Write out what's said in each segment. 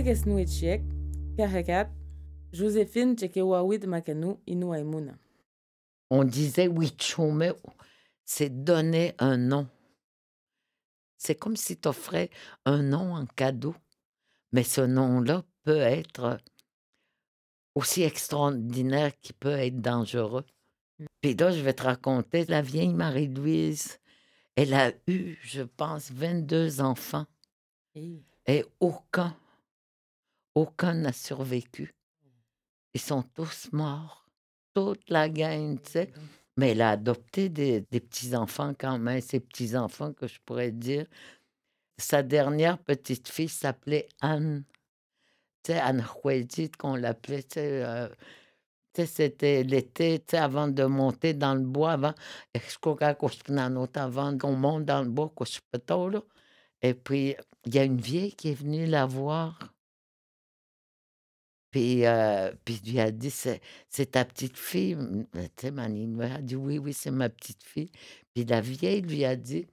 Kwekes nou etchek, karekat, Joséphine Tchekewawid. On disait Wichome, c'est donner un nom. C'est comme si tu offrais un nom en cadeau, mais ce nom-là peut être aussi extraordinaire qu'il peut être dangereux. Puis là, je vais te raconter, la vieille Marie-Louise, elle a eu, je pense, 22 enfants et aucun, aucun n'a survécu. Ils sont tous morts, toute la gang, tu sais. Mais elle a adopté des, des petits-enfants quand même, ces petits-enfants que je pourrais dire. Sa dernière petite fille s'appelait Anne. Tu sais, Anne Huedit, qu'on l'appelait, tu sais, euh, c'était l'été, tu sais, avant de monter dans le bois, avant, je crois avant qu'on monte dans le bois. Et puis, il y a une vieille qui est venue la voir. Puis, euh, puis lui a dit, c'est, ta petite fille? M- Tu sais, Manine a dit, oui, oui, c'est ma petite fille. Puis la vieille lui a dit,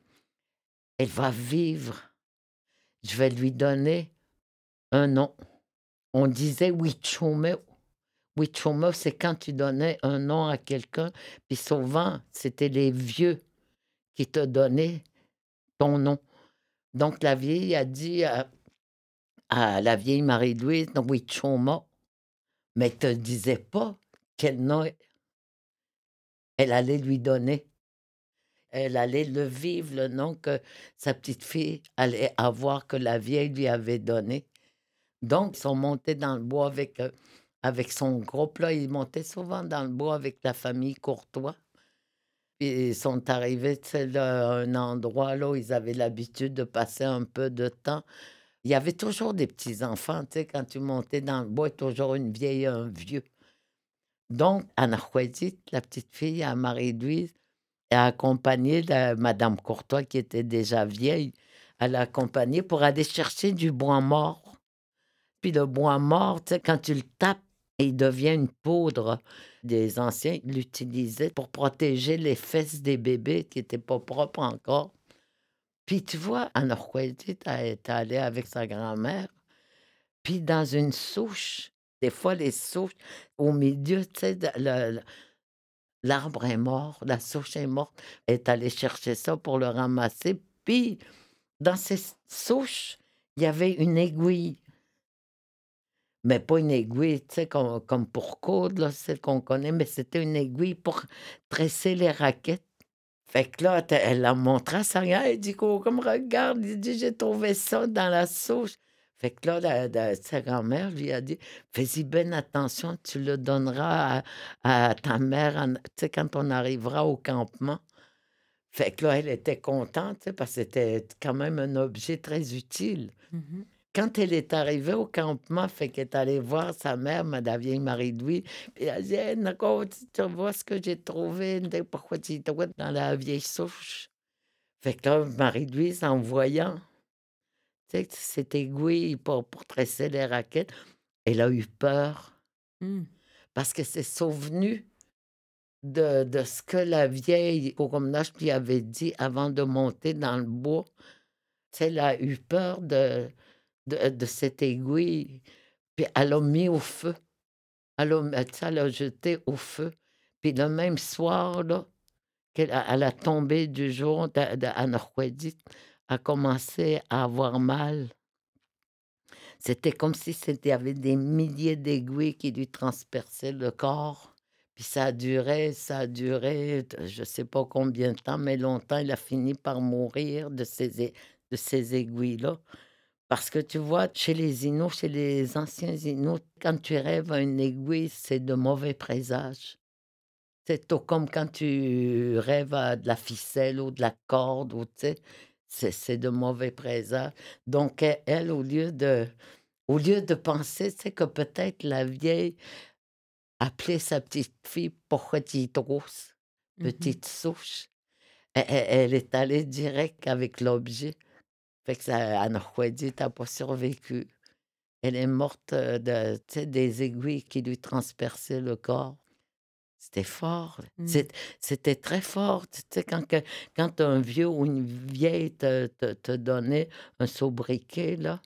elle va vivre. Je vais lui donner un nom. On disait Wichome. Wichome, c'est quand tu donnais un nom à quelqu'un. Puis souvent, c'était les vieux qui te donnaient ton nom. Donc la vieille a dit à, la vieille Marie-Louise, non, Wichoma, mais te disait pas quel nom elle allait lui donner. Elle allait le vivre, le nom que sa petite fille allait avoir, que la vieille lui avait donné. Donc, ils sont montés dans le bois avec, euh, avec son groupe. Là, ils montaient souvent dans le bois avec la famille Courtois. Ils sont arrivés à un endroit là, où ils avaient l'habitude de passer un peu de temps. Il y avait toujours des petits-enfants. Tu sais, quand tu montais dans le bois, toujours une vieille un vieux. Donc, Anna Huedit, la petite fille à Marie-Louise, a accompagné la, Madame Courtois, qui était déjà vieille. Elle a accompagné pour aller chercher du bois mort. Puis le bois mort, tu sais, quand tu le tapes, il devient une poudre. Des anciens l'utilisaient pour protéger les fesses des bébés qui n'étaient pas propres encore. Puis tu vois, Anna Huedit est allée avec sa grand-mère. Puis dans une souche, des fois les souches, au milieu, tu sais, l'arbre est mort, la souche est morte. Est allée chercher ça pour le ramasser. Puis dans ces souches, il y avait une aiguille. Mais pas une aiguille, tu sais, comme, pour coudre, là, celle qu'on connaît, mais c'était une aiguille pour tresser les raquettes. Fait que là, elle a montré à sa elle dit, comme regarde, il dit, j'ai trouvé ça dans la souche. Fait que là, sa grand-mère lui a dit, fais-y bien attention, tu le donneras à, ta mère, quand on arrivera au campement. Fait que là, elle était contente, parce que c'était quand même un objet très utile. Quand elle est arrivée au campement, fait qu'elle est allée voir sa mère, ma- la vieille Marie-Louise, puis elle a dit hey, tu vois ce que j'ai trouvé pourquoi tu te vois dans la vieille souche? Fait que là, Marie-Louise, en voyant tu sais, cette aiguille pour, pour tresser les raquettes, elle a eu peur parce que c'est souvenu de, de ce que la vieille Couromnache lui avait dit avant de monter dans le bois. Tu sais, elle a eu peur de, de, de cette aiguille. Puis elle l'a mis au feu. Elle l'a, l'a jeté au feu. Puis le même soir, là, elle a tombé du jour Huedit, a commencé à avoir mal. C'était comme si c'était, avait des milliers d'aiguilles qui lui transperçaient le corps. Puis ça a duré, ça a duré, je ne sais pas combien de temps, mais longtemps, il a fini par mourir de ces, de ces aiguilles-là. Parce que tu vois, chez les Inuits, chez les anciens Inuits, quand tu rêves à une aiguille, c'est de mauvais présages. C'est tout comme quand tu rêves à de la ficelle ou de la corde, ou tu sais, c'est c'est de mauvais présages. Donc, elle, au lieu de, au lieu de penser, tu sais, que peut-être la vieille appelait sa petite fille petite rousse, petite souche, elle, elle- elle est allée direct avec l'objet. Fait que ça, Anna Huedit n'a pas survécu. Elle est morte euh, de, des aiguilles qui lui transperçaient le corps. C'était fort. Mm. C'est- C'était très fort. Tu sais, quand, que- quand un vieux ou une vieille te, te, te donnait un sobriquet, là,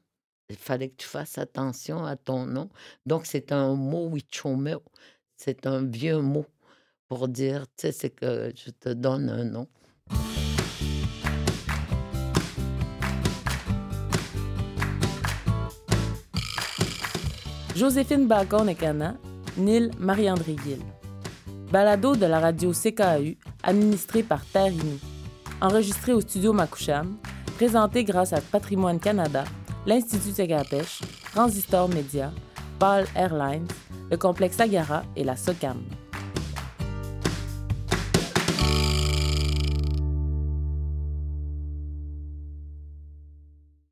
Il fallait que tu fasses attention à ton nom. Donc, c'est un mot wichomeo. C'est un vieux mot pour dire, tu sais, c'est que je te donne un nom. Joséphine Bacon-Ekana, Nil Marie-André Gill. Balado de la radio CKAU, administré par Terre. Enregistré au studio Makoucham, présenté grâce à Patrimoine Canada, l'Institut Tegapèche, Transistor Média, Ball Airlines, le complexe Agara et la SOCAM.